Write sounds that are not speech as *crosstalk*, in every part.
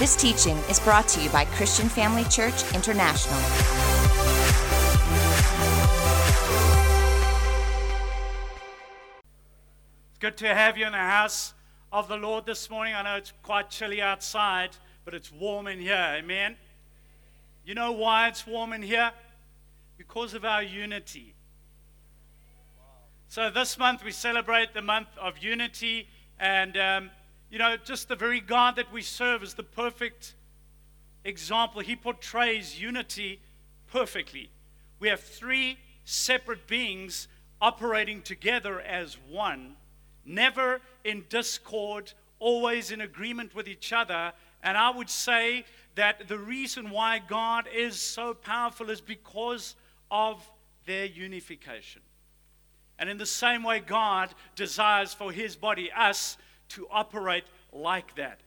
This teaching is brought to you by Christian Family Church International. It's good to have you in the house of the Lord this morning. I know it's quite chilly outside, but it's warm in here. Amen. You know why it's warm in here? Because of our unity. So this month we celebrate the month of unity, and um, you know, just the very God that we serve is the perfect example. He portrays unity perfectly. We have three separate beings operating together as one, never in discord, always in agreement with each other. And I would say that the reason why God is so powerful is because of their unification. And in the same way, God desires for his body, us, to operate like that.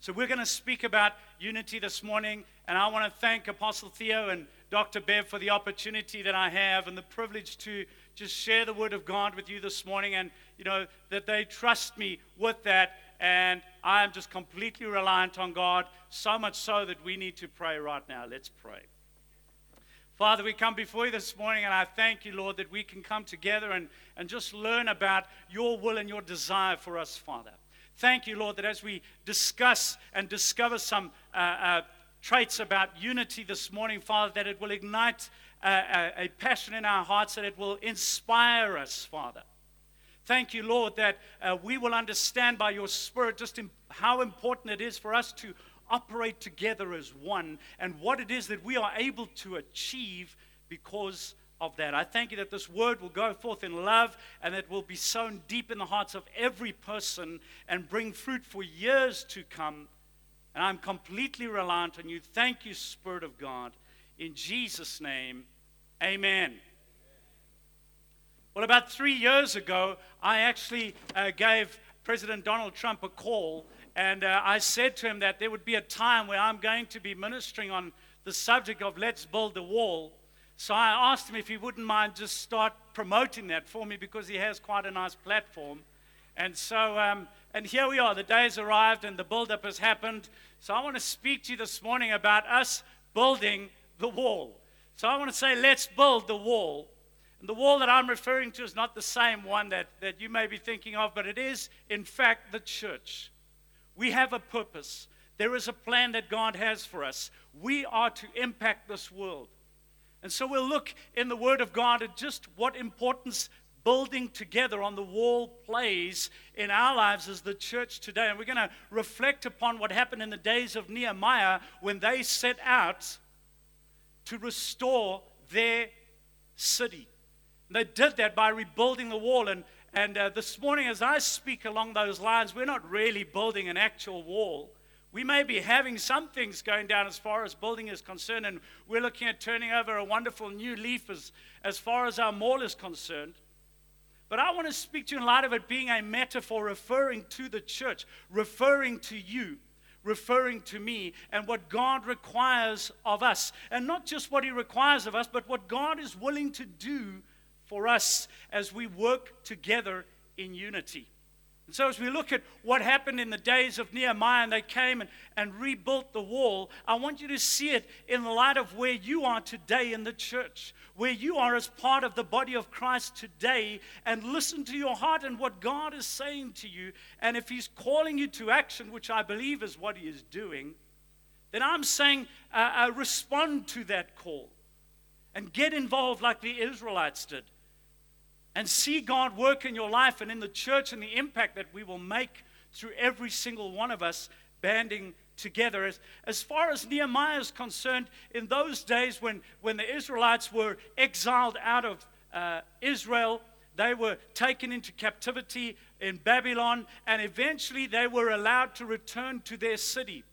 So, we're going to speak about unity this morning, and I want to thank Apostle Theo and Dr. Bev for the opportunity that I have and the privilege to just share the Word of God with you this morning, and you know that they trust me with that, and I am just completely reliant on God, so much so that we need to pray right now. Let's pray. Father, we come before you this morning, and I thank you, Lord, that we can come together and, and just learn about your will and your desire for us, Father. Thank you, Lord, that as we discuss and discover some uh, uh, traits about unity this morning, Father, that it will ignite uh, a, a passion in our hearts, that it will inspire us, Father. Thank you, Lord, that uh, we will understand by your Spirit just in, how important it is for us to operate together as one and what it is that we are able to achieve because of that. I thank you that this word will go forth in love and that will be sown deep in the hearts of every person and bring fruit for years to come. And I'm completely reliant on you. Thank you, Spirit of God. In Jesus' name, amen. Well, about three years ago, I actually uh, gave President Donald Trump a call, and uh, I said to him that there would be a time where I'm going to be ministering on the subject of let's build a wall. So I asked him if he wouldn't mind just start promoting that for me because he has quite a nice platform. And so, um, and here we are. The day's arrived and the build-up has happened. So I want to speak to you this morning about us building the wall. So I want to say, let's build the wall. And the wall that I'm referring to is not the same one that, that you may be thinking of, but it is, in fact, the church. We have a purpose. There is a plan that God has for us. We are to impact this world. And so we'll look in the Word of God at just what importance building together on the wall plays in our lives as the church today. And we're going to reflect upon what happened in the days of Nehemiah when they set out to restore their city. And they did that by rebuilding the wall. And, and uh, this morning, as I speak along those lines, we're not really building an actual wall. We may be having some things going down as far as building is concerned, and we're looking at turning over a wonderful new leaf as, as far as our mall is concerned. But I want to speak to you in light of it being a metaphor referring to the church, referring to you, referring to me, and what God requires of us. And not just what He requires of us, but what God is willing to do for us as we work together in unity. And so, as we look at what happened in the days of Nehemiah and they came and, and rebuilt the wall, I want you to see it in the light of where you are today in the church, where you are as part of the body of Christ today, and listen to your heart and what God is saying to you. And if He's calling you to action, which I believe is what He is doing, then I'm saying uh, uh, respond to that call and get involved like the Israelites did and see God work in your life and in the church and the impact that we will make through every single one of us banding together. As, as far as Nehemiah is concerned, in those days when, when the Israelites were exiled out of uh, Israel, they were taken into captivity in Babylon, and eventually they were allowed to return to their city.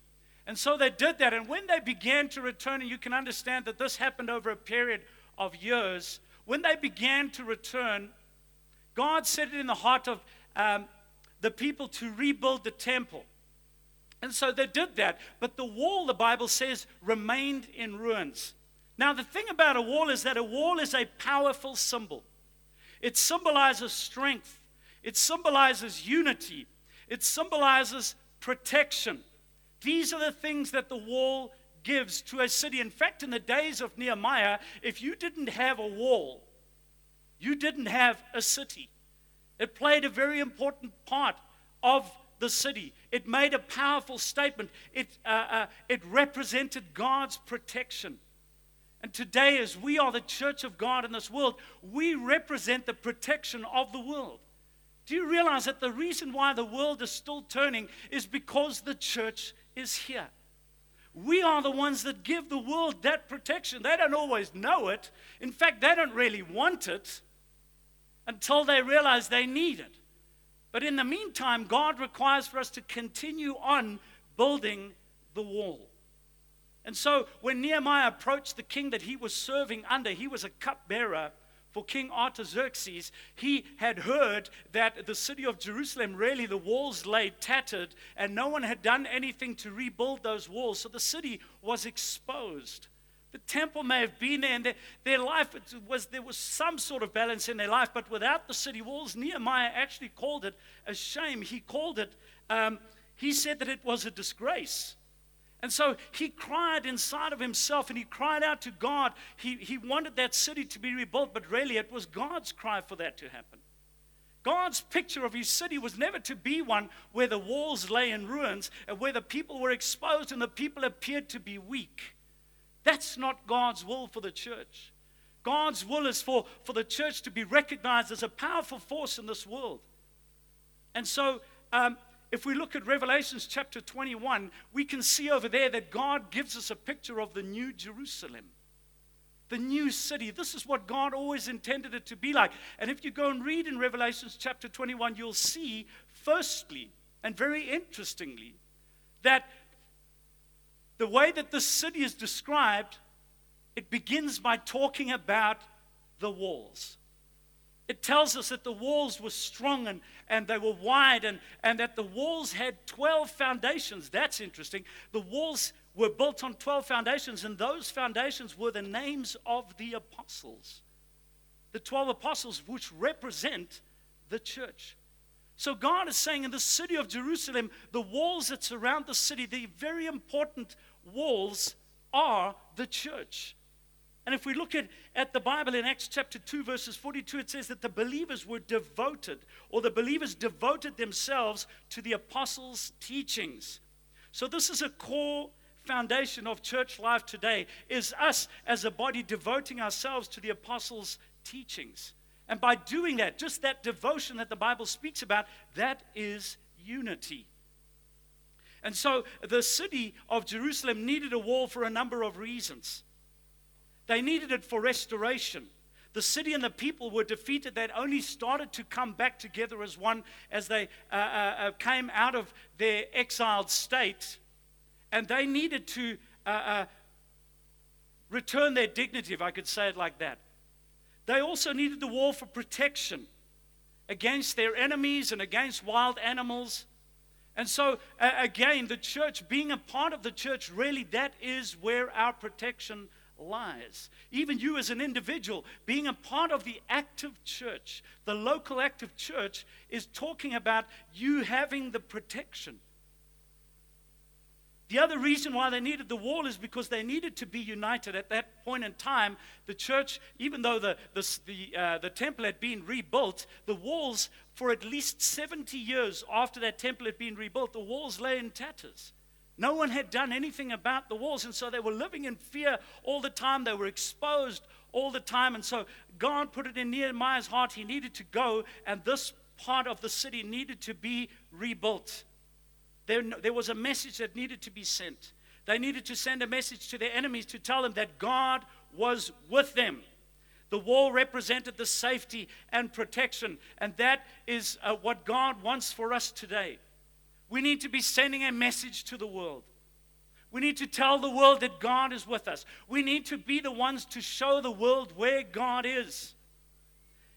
And so they did that. And when they began to return, and you can understand that this happened over a period of years, when they began to return, God set it in the heart of um, the people to rebuild the temple. And so they did that. But the wall, the Bible says, remained in ruins. Now, the thing about a wall is that a wall is a powerful symbol. It symbolizes strength, it symbolizes unity, it symbolizes protection. These are the things that the wall gives to a city. In fact, in the days of Nehemiah, if you didn't have a wall, you didn't have a city. It played a very important part of the city. It made a powerful statement. It, uh, uh, it represented God's protection. And today, as we are the church of God in this world, we represent the protection of the world. Do you realize that the reason why the world is still turning is because the church is here? We are the ones that give the world that protection. They don't always know it. In fact, they don't really want it until they realize they need it. But in the meantime, God requires for us to continue on building the wall. And so when Nehemiah approached the king that he was serving under, he was a cupbearer for King Artaxerxes. He had heard that the city of Jerusalem, really, the walls lay tattered, and no one had done anything to rebuild those walls. So the city was exposed. The temple may have been there, and their, their life was there was some sort of balance in their life, but without the city walls, Nehemiah actually called it a shame. He called it, um, he said that it was a disgrace. And so he cried inside of himself and he cried out to God. He, he wanted that city to be rebuilt, but really it was God's cry for that to happen. God's picture of his city was never to be one where the walls lay in ruins and where the people were exposed and the people appeared to be weak. That's not God's will for the church. God's will is for, for the church to be recognized as a powerful force in this world. And so, um, if we look at Revelations chapter 21, we can see over there that God gives us a picture of the new Jerusalem, the new city. This is what God always intended it to be like. And if you go and read in Revelations chapter 21, you'll see, firstly, and very interestingly, that the way that this city is described, it begins by talking about the walls. It tells us that the walls were strong and, and they were wide, and, and that the walls had 12 foundations. That's interesting. The walls were built on 12 foundations, and those foundations were the names of the apostles. The 12 apostles, which represent the church. So God is saying in the city of Jerusalem, the walls that surround the city, the very important walls are the church. And if we look at, at the Bible in Acts chapter 2, verses 42, it says that the believers were devoted, or the believers devoted themselves to the apostles' teachings. So this is a core foundation of church life today, is us as a body devoting ourselves to the apostles' teachings. And by doing that, just that devotion that the Bible speaks about, that is unity. And so the city of Jerusalem needed a wall for a number of reasons. They needed it for restoration. The city and the people were defeated. They'd only started to come back together as one as they uh, uh, uh came out of their exiled state. And they needed to uh, uh, return their dignity, if I could say it like that. They also needed the wall for protection against their enemies and against wild animals. And so, uh, again, the church, being a part of the church, really, that is where our protection lies. Even you, as an individual, being a part of the active church, the local active church, is talking about you having the protection. The other reason why they needed the wall is because they needed to be united. At that point in time, the church, even though the, the, the, uh, the temple had been rebuilt, the walls, for at least 70 years after that temple had been rebuilt, the walls lay in tatters. No one had done anything about the walls, and so they were living in fear all the time. They were exposed all the time, and so God put it in Nehemiah's heart. He needed to go, and this part of the city needed to be rebuilt. There, there was a message that needed to be sent. They needed to send a message to their enemies to tell them that God was with them. The wall represented the safety and protection, and that is uh, what God wants for us today. We need to be sending a message to the world. We need to tell the world that God is with us. We need to be the ones to show the world where God is.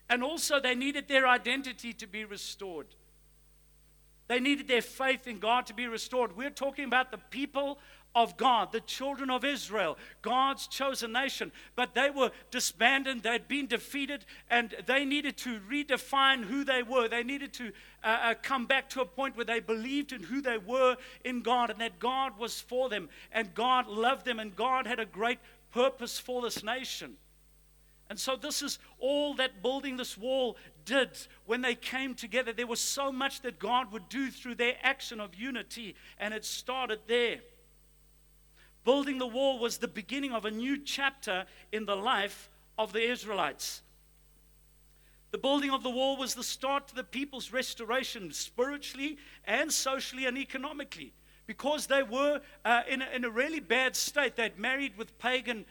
And also, they needed their identity to be restored. They needed their faith in God to be restored. We're talking about the people of God, the children of Israel, God's chosen nation. But they were disbanded, they'd been defeated, and they needed to redefine who they were. They needed to uh, uh, come back to a point where they believed in who they were in God and that God was for them, and God loved them, and God had a great purpose for this nation. And so, this is all that building this wall did when they came together. There was so much that God would do through their action of unity, and it started there. Building the wall was the beginning of a new chapter in the life of the Israelites. The building of the wall was the start to the people's restoration, spiritually and socially and economically, because they were uh, in, a, in, a, really bad state. They'd married with pagan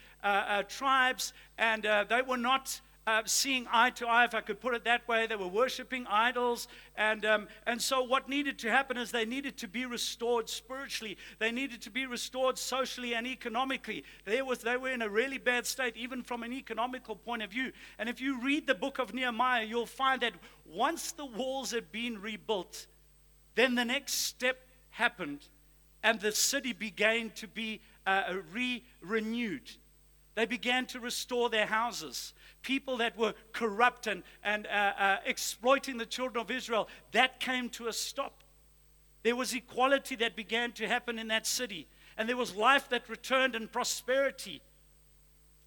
tribes, and uh, they were not uh, seeing eye to eye, if I could put it that way. They were worshiping idols. And, um, and so, what needed to happen is they needed to be restored spiritually, they needed to be restored socially and economically. They, was, they were in a really bad state, even from an economical point of view. And if you read the book of Nehemiah, you'll find that once the walls had been rebuilt, then the next step happened, and the city began to be uh, re renewed. They began to restore their houses people that were corrupt and, and uh, uh, exploiting the children of Israel, that came to a stop. There was equality that began to happen in that city, and there was life that returned and prosperity.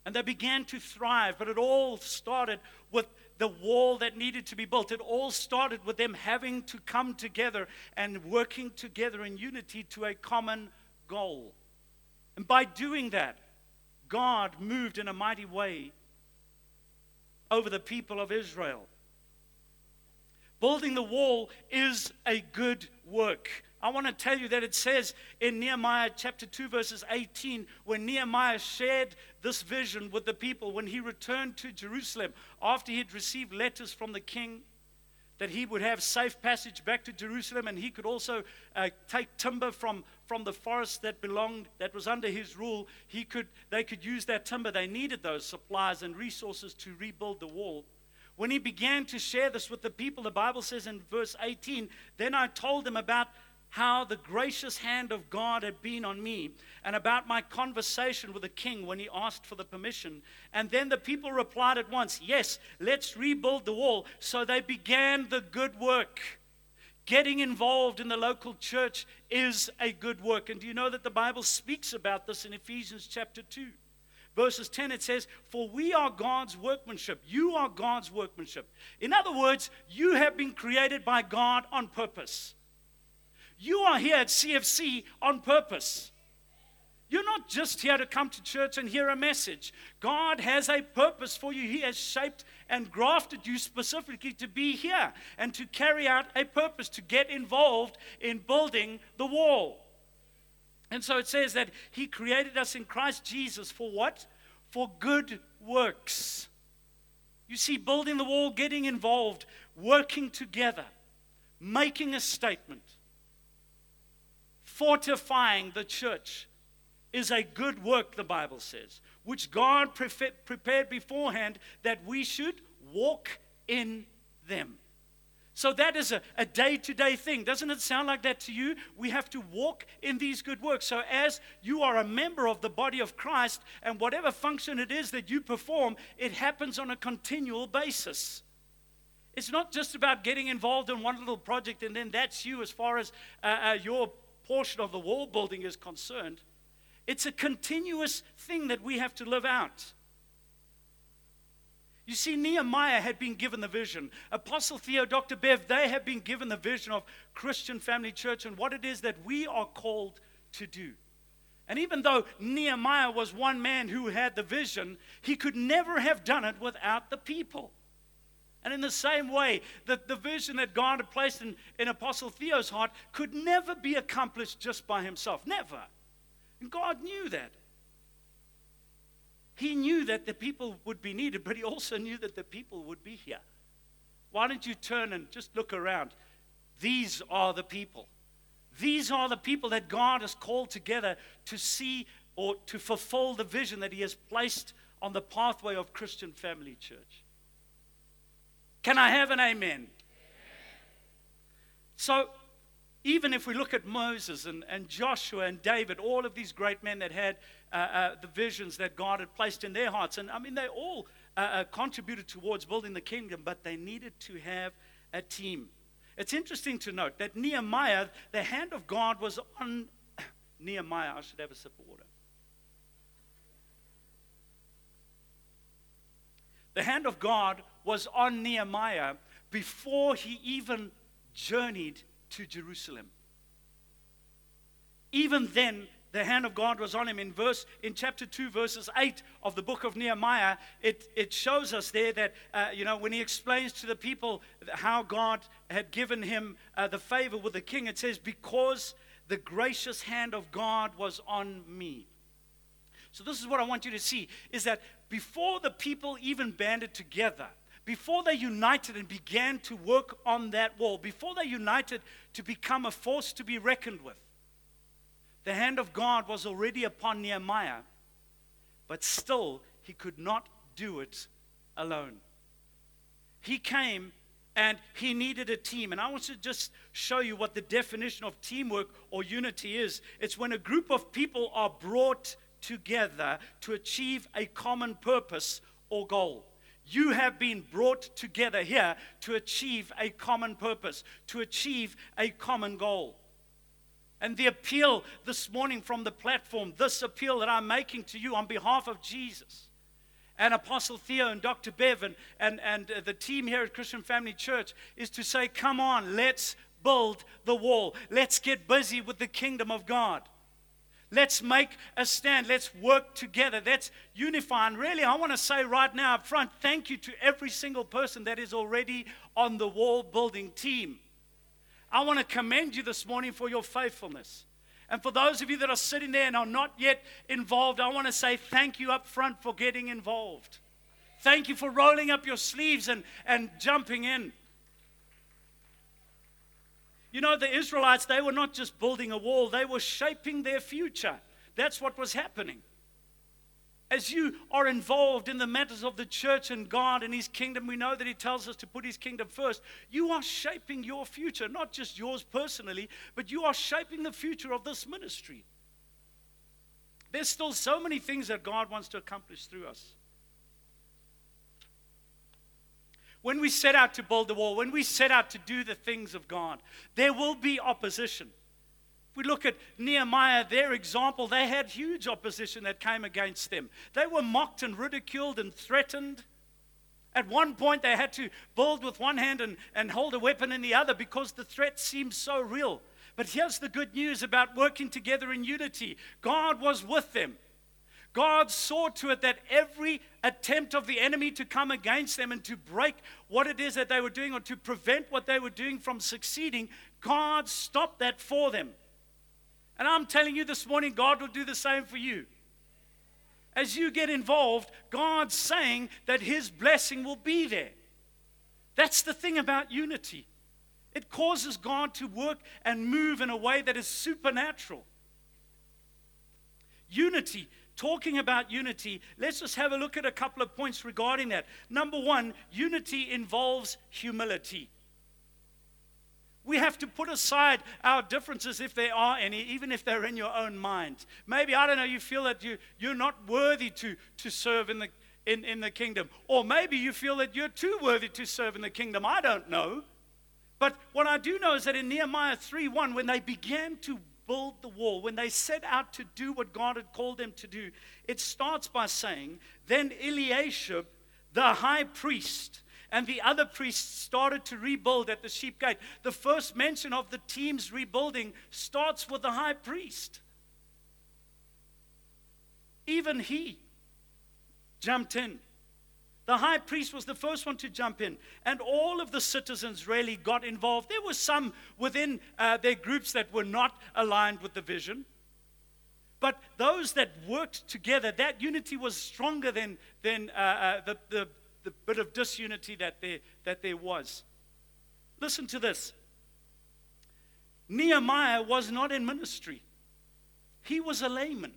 And they began to thrive, but it all started with the wall that needed to be built. It all started with them having to come together and working together in unity to a common goal. And by doing that, God moved in a mighty way over the people of Israel. Building the wall is a good work. I want to tell you that it says in Nehemiah chapter 2, verses 18, when Nehemiah shared this vision with the people, when he returned to Jerusalem after he had received letters from the king that he would have safe passage back to Jerusalem, and he could also uh, take timber from, from the forest that belonged, that was under his rule. He could, they could use that timber. They needed those supplies and resources to rebuild the wall. When he began to share this with the people, the Bible says in verse 18, then I told them about how the gracious hand of God had been on me and about my conversation with the king when he asked for the permission. And then the people replied at once, Yes, let's rebuild the wall. So they began the good work. Getting involved in the local church is a good work. And do you know that the Bible speaks about this in Ephesians chapter 2? Verses 10, it says, For we are God's workmanship. You are God's workmanship. In other words, you have been created by God on purpose. You are here at CFC on purpose. You're not just here to come to church and hear a message. God has a purpose for you. He has shaped and grafted you specifically to be here and to carry out a purpose, to get involved in building the wall. And so it says that He created us in Christ Jesus for what? For good works. You see, building the wall, getting involved, working together, making a statement fortifying the church is a good work, the Bible says, which God pre- prepared beforehand that we should walk in them. So that is a day to day thing. Doesn't it sound like that to you? We have to walk in these good works. So, as you are a member of the body of Christ, and whatever function it is that you perform, it happens on a continual basis. It's not just about getting involved in one little project and then that's you as far as uh, uh, your portion of the wall building is concerned. It's a continuous thing that we have to live out. You see, Nehemiah had been given the vision. Apostle Theo, Dr. Bev, they have been given the vision of Christian Family Church and what it is that we are called to do. And even though Nehemiah was one man who had the vision, he could never have done it without the people. And in the same way, the, the vision that God had placed in, in Apostle Theo's heart could never be accomplished just by himself. Never. And God knew that. He knew that the people would be needed, but he also knew that the people would be here. Why don't you turn and just look around? These are the people. These are the people that God has called together to see or to fulfill the vision that He has placed on the pathway of Christian Family Church. Can I have an amen? So, even if we look at Moses and, and Joshua and David, all of these great men that had uh, uh, the visions that God had placed in their hearts, and I mean, they all uh, uh, contributed towards building the kingdom, but they needed to have a team. It's interesting to note that Nehemiah, the hand of God was on *coughs* Nehemiah. I should have a sip of water. The hand of God was on Nehemiah before he even journeyed to Jerusalem. Even then, the hand of God was on him. In verse, in chapter two, verses eight of the book of Nehemiah, it, it shows us there that uh, you know when he explains to the people how God had given him uh, the favor with the king, it says, "Because the gracious hand of God was on me." So this is what I want you to see: is that before the people even banded together, before they united and began to work on that wall, before they united to become a force to be reckoned with the hand of God was already upon Nehemiah, but still he could not do it alone. He came and he needed a team. And I want to just show you what the definition of teamwork or unity is it's when a group of people are brought together to achieve a common purpose or goal. You have been brought together here to achieve a common purpose, to achieve a common goal. And the appeal this morning from the platform, this appeal that I'm making to you on behalf of Jesus and Apostle Theo and Dr. Bev and, and, and the team here at Christian Family Church is to say, come on, let's build the wall. Let's get busy with the kingdom of God. Let's make a stand. Let's work together. Let's unify. And really, I want to say right now up front, thank you to every single person that is already on the wall building team. I want to commend you this morning for your faithfulness. And for those of you that are sitting there and are not yet involved, I want to say thank you up front for getting involved. Thank you for rolling up your sleeves and, and jumping in. You know, the Israelites, they were not just building a wall, they were shaping their future. That's what was happening as you are involved in the matters of the church and God and His kingdom, we know that He tells us to put His kingdom first. You are shaping your future, not just yours personally, but you are shaping the future of this ministry. There's still so many things that God wants to accomplish through us. When we set out to build the wall, when we set out to do the things of God, there will be opposition If we look at Nehemiah, their example, they had huge opposition that came against them. They were mocked and ridiculed and threatened. At one point, they had to build with one hand and, and hold a weapon in the other because the threat seemed so real. But here's the good news about working together in unity God was with them. God saw to it that every attempt of the enemy to come against them and to break what it is that they were doing or to prevent what they were doing from succeeding, God stopped that for them. And I'm telling you this morning, God will do the same for you. As you get involved, God's saying that His blessing will be there. That's the thing about unity. It causes God to work and move in a way that is supernatural. Unity, talking about unity, let's just have a look at a couple of points regarding that. Number one, unity involves humility. We have to put aside our differences if there are any, even if they're in your own mind. Maybe, I don't know, you feel that you, you're not worthy to, to serve in the, in, in the kingdom. Or maybe you feel that you're too worthy to serve in the kingdom. I don't know. But what I do know is that in Nehemiah 3 1, when they began to build the wall, when they set out to do what God had called them to do, it starts by saying, Then Eliashib, the high priest, and the other priests started to rebuild at the sheep gate. The first mention of the team's rebuilding starts with the high priest. Even he jumped in. The high priest was the first one to jump in, and all of the citizens really got involved. There were some within uh, their groups that were not aligned with the vision, but those that worked together, that unity was stronger than, than uh, uh, the, the, the bit of disunity that there, that there was. Listen to this Nehemiah was not in ministry, he was a layman.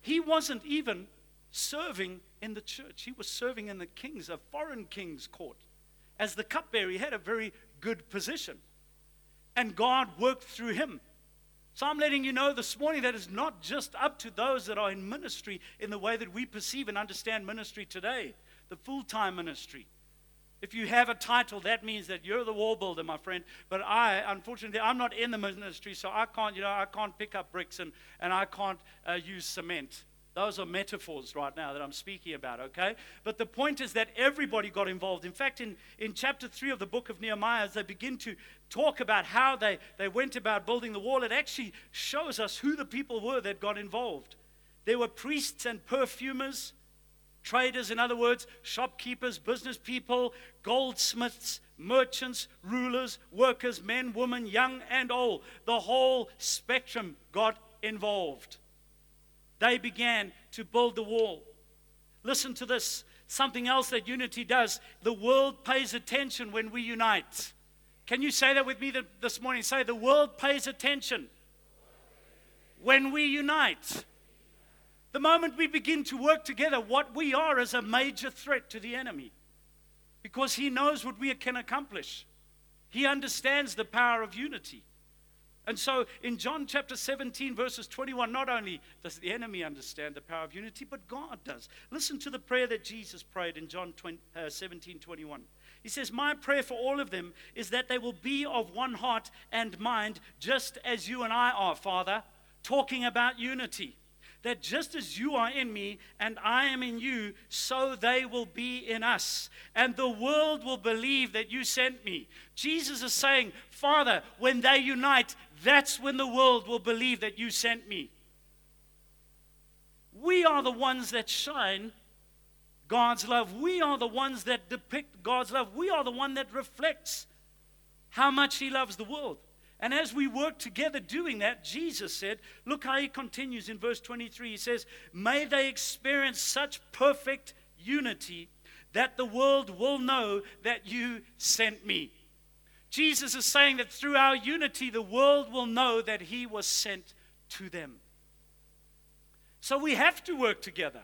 He wasn't even serving in the church, he was serving in the king's, a foreign king's court. As the cupbearer, he had a very good position. and God worked through him. So I'm letting you know this morning that it's not just up to those that are in ministry in the way that we perceive and understand ministry today, the full time ministry. If you have a title, that means that you're the wall builder, my friend. But I, unfortunately, I'm not in the ministry, so I can't, you know, I can't pick up bricks and, and I can't uh, use cement. Those are metaphors right now that I'm speaking about, okay? But the point is that everybody got involved. In fact, in, in chapter 3 of the book of Nehemiah, as they begin to talk about how they, they went about building the wall, it actually shows us who the people were that got involved. There were priests and perfumers, traders, in other words, shopkeepers, business people, goldsmiths, merchants, rulers, workers, men, women, young and old. The whole spectrum got involved. They began to build the wall. Listen to this something else that unity does. The world pays attention when we unite. Can you say that with me this morning? Say, the world pays attention when we unite. The moment we begin to work together, what we are is a major threat to the enemy because he knows what we can accomplish. He understands the power of unity. And so in John chapter 17, verses 21, not only does the enemy understand the power of unity, but God does. Listen to the prayer that Jesus prayed in John 20, uh, 17, 21. He says, My prayer for all of them is that they will be of one heart and mind, just as you and I are, Father, talking about unity that just as you are in me and I am in you, so they will be in us. And the world will believe that you sent me. Jesus is saying, Father, when they unite, that's when the world will believe that you sent me. We are the ones that shine God's love. We are the ones that depict God's love. We are the one that reflects how much He loves the world. And as we work together doing that, Jesus said, look how he continues in verse 23. He says, May they experience such perfect unity that the world will know that you sent me. Jesus is saying that through our unity, the world will know that he was sent to them. So we have to work together.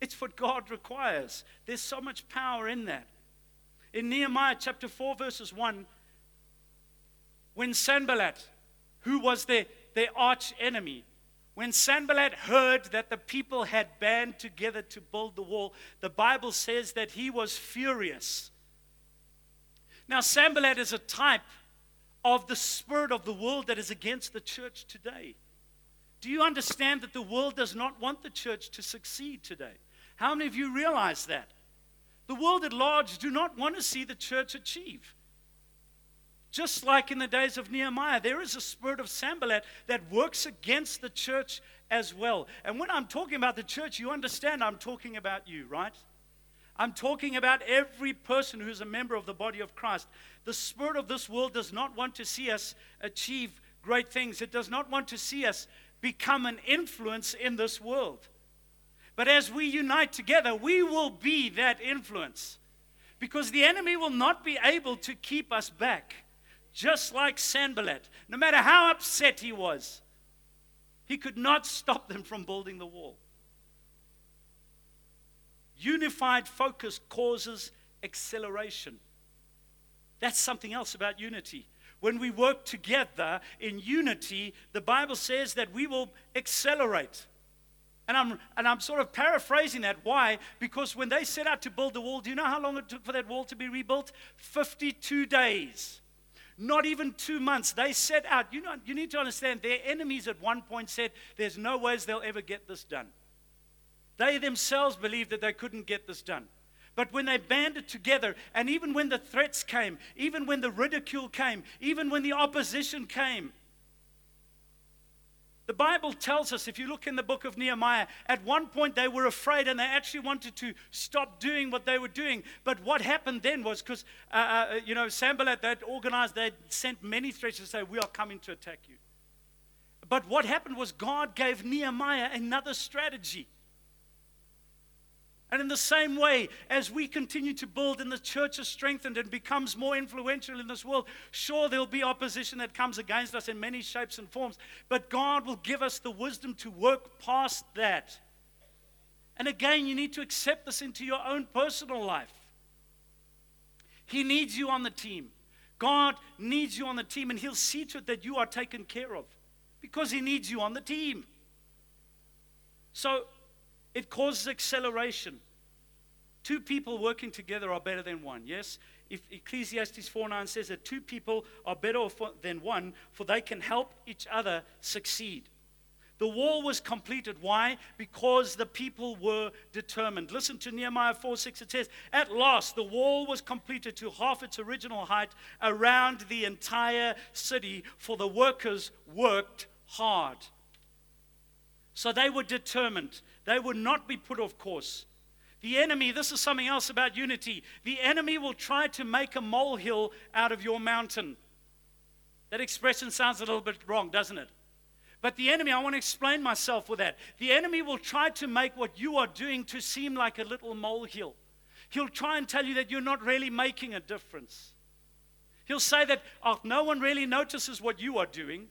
It's what God requires. There's so much power in that. In Nehemiah chapter 4, verses 1, when Sanballat, who was their, their arch enemy, when Sanballat heard that the people had band together to build the wall, the Bible says that he was furious. Now, Sanballat is a type of the spirit of the world that is against the church today. Do you understand that the world does not want the church to succeed today? How many of you realize that? The world at large do not want to see the church achieve. Just like in the days of Nehemiah, there is a spirit of Sanballat that works against the church as well. And when I'm talking about the church, you understand I'm talking about you, right? I'm talking about every person who's a member of the body of Christ. The spirit of this world does not want to see us achieve great things, it does not want to see us become an influence in this world. But as we unite together, we will be that influence because the enemy will not be able to keep us back just like Sanballat. No matter how upset he was, he could not stop them from building the wall. Unified focus causes acceleration. That's something else about unity. When we work together in unity, the Bible says that we will accelerate. And I'm, and I'm sort of paraphrasing that. Why? Because when they set out to build the wall, do you know how long it took for that wall to be rebuilt? 52 days not even two months. They set out. You, know, you need to understand, their enemies at one point said, There's no ways they'll ever get this done. They themselves believed that they couldn't get this done. But when they banded together, and even when the threats came, even when the ridicule came, even when the opposition came, the Bible tells us, if you look in the book of Nehemiah, at one point they were afraid and they actually wanted to stop doing what they were doing. But what happened then was because, uh, uh, you know, Sanballat, they'd organized, they'd sent many threats to say, We are coming to attack you. But what happened was God gave Nehemiah another strategy. And in the same way, as we continue to build and the church is strengthened and becomes more influential in this world, sure, there'll be opposition that comes against us in many shapes and forms, but God will give us the wisdom to work past that. And again, you need to accept this into your own personal life. He needs you on the team. God needs you on the team, and He'll see to it that you are taken care of because He needs you on the team. So it causes acceleration. Two people working together are better than one, yes? If Ecclesiastes 4:9 says that two people are better than one, for they can help each other succeed. The wall was completed. Why? Because the people were determined. Listen to Nehemiah 4 6. It says, At last, the wall was completed to half its original height around the entire city, for the workers worked hard. So they were determined. They would not be put off course. The enemy, this is something else about unity. The enemy will try to make a molehill out of your mountain. That expression sounds a little bit wrong, doesn't it? But the enemy, I want to explain myself with that. The enemy will try to make what you are doing to seem like a little molehill. He'll try and tell you that you're not really making a difference. He'll say that oh, no one really notices what you are doing.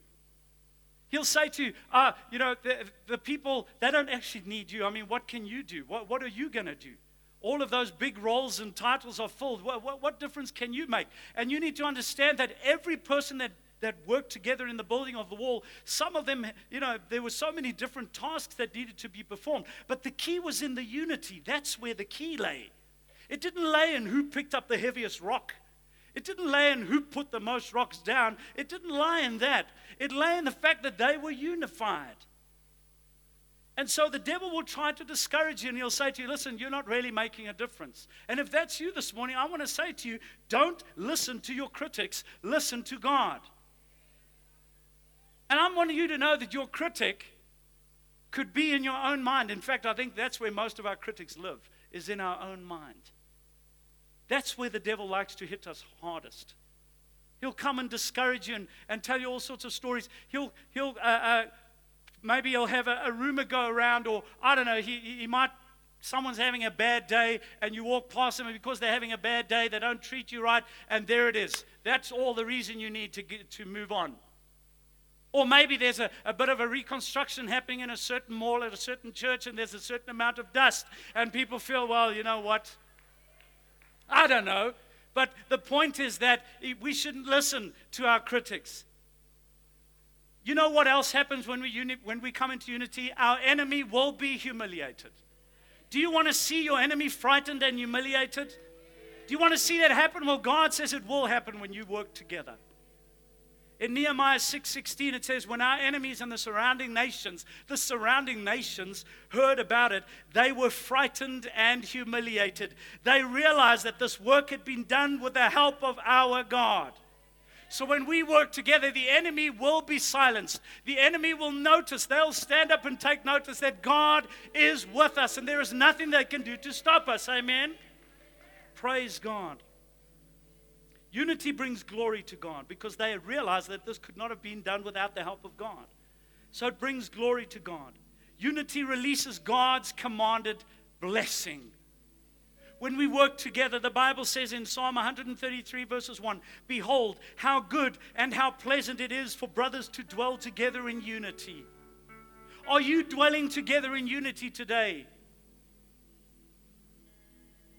He'll say to you, uh, you know, the, the people, they don't actually need you. I mean, what can you do? What, what are you going to do? All of those big roles and titles are filled. What, what, what difference can you make? And you need to understand that every person that that worked together in the building of the wall. Some of them, you know, there were so many different tasks that needed to be performed. But the key was in the unity. That's where the key lay. It didn't lay in who picked up the heaviest rock. It didn't lay in who put the most rocks down. It didn't lie in that. It lay in the fact that they were unified. And so the devil will try to discourage you and he'll say to you, Listen, you're not really making a difference. And if that's you this morning, I want to say to you, don't listen to your critics, listen to God. And I'm wanting you to know that your critic could be in your own mind. In fact, I think that's where most of our critics live, is in our own mind. That's where the devil likes to hit us hardest. He'll come and discourage you and, and tell you all sorts of stories. He'll, he'll uh, uh, maybe he'll have a, a, rumor go around, or I don't know, he, he might, someone's having a bad day, and you walk past them, and because they're having a bad day, they don't treat you right, and there it is. That's all the reason you need to, get, to move on. Or maybe there's a, a bit of a reconstruction happening in a certain mall at a certain church and there's a certain amount of dust, and people feel, well, you know what? I don't know. But the point is that we shouldn't listen to our critics. You know what else happens when we, uni- when we come into unity? Our enemy will be humiliated. Do you want to see your enemy frightened and humiliated? Do you want to see that happen? Well, God says it will happen when you work together. In Nehemiah 6:16 it says when our enemies and the surrounding nations, the surrounding nations heard about it, they were frightened and humiliated. They realized that this work had been done with the help of our God. So when we work together, the enemy will be silenced. The enemy will notice. They'll stand up and take notice that God is with us and there is nothing they can do to stop us. Amen. Praise God. Unity brings glory to God because they realize that this could not have been done without the help of God. So it brings glory to God. Unity releases God's commanded blessing. When we work together, the Bible says in Psalm 133, verses 1 Behold, how good and how pleasant it is for brothers to dwell together in unity. Are you dwelling together in unity today?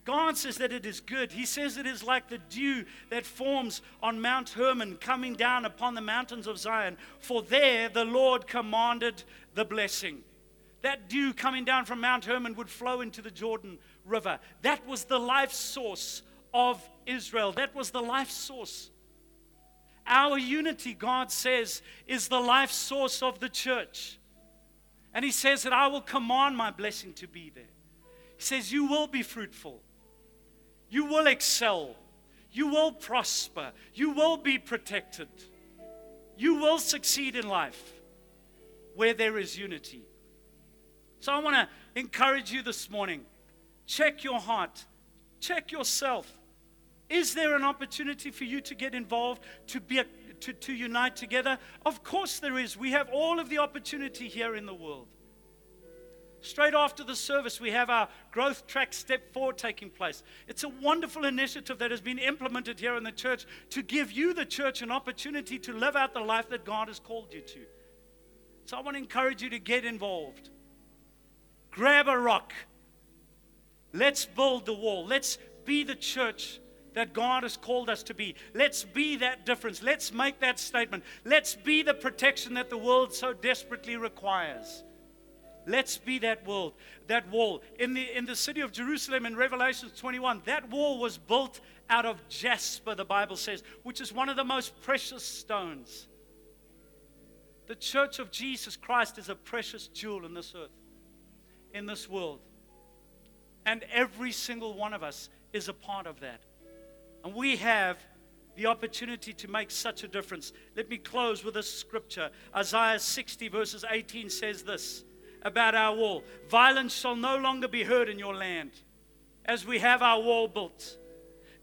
God says that it is good. He says it is like the dew that forms on Mount Hermon coming down upon the mountains of Zion. For there the Lord commanded the blessing. That dew coming down from Mount Hermon would flow into the Jordan River. That was the life source of Israel. That was the life source. Our unity, God says, is the life source of the church. And He says that I will command my blessing to be there. He says, You will be fruitful. You will excel. You will prosper. You will be protected. You will succeed in life where there is unity. So I want to encourage you this morning check your heart, check yourself. Is there an opportunity for you to get involved, to, be a, to, to unite together? Of course, there is. We have all of the opportunity here in the world. Straight after the service, we have our Growth Track Step Forward taking place. It's a wonderful initiative that has been implemented here in the church to give you, the church, an opportunity to live out the life that God has called you to. So I want to encourage you to get involved. Grab a rock. Let's build the wall. Let's be the church that God has called us to be. Let's be that difference. Let's make that statement. Let's be the protection that the world so desperately requires. Let's be that world, that wall. In the, in the city of Jerusalem in Revelation 21, that wall was built out of jasper, the Bible says, which is one of the most precious stones. The church of Jesus Christ is a precious jewel in this earth, in this world. And every single one of us is a part of that. And we have the opportunity to make such a difference. Let me close with this scripture. Isaiah 60, verses 18 says this about our wall Violence shall no longer be heard in your land as we have our wall built.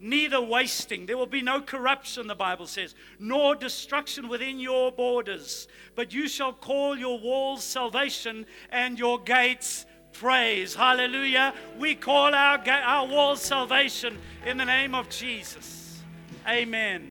Neither wasting, there will be no corruption, the Bible says, nor destruction within your borders. But you shall call your walls salvation and your gates praise. Hallelujah. We call our, our walls salvation in the name of Jesus. Amen.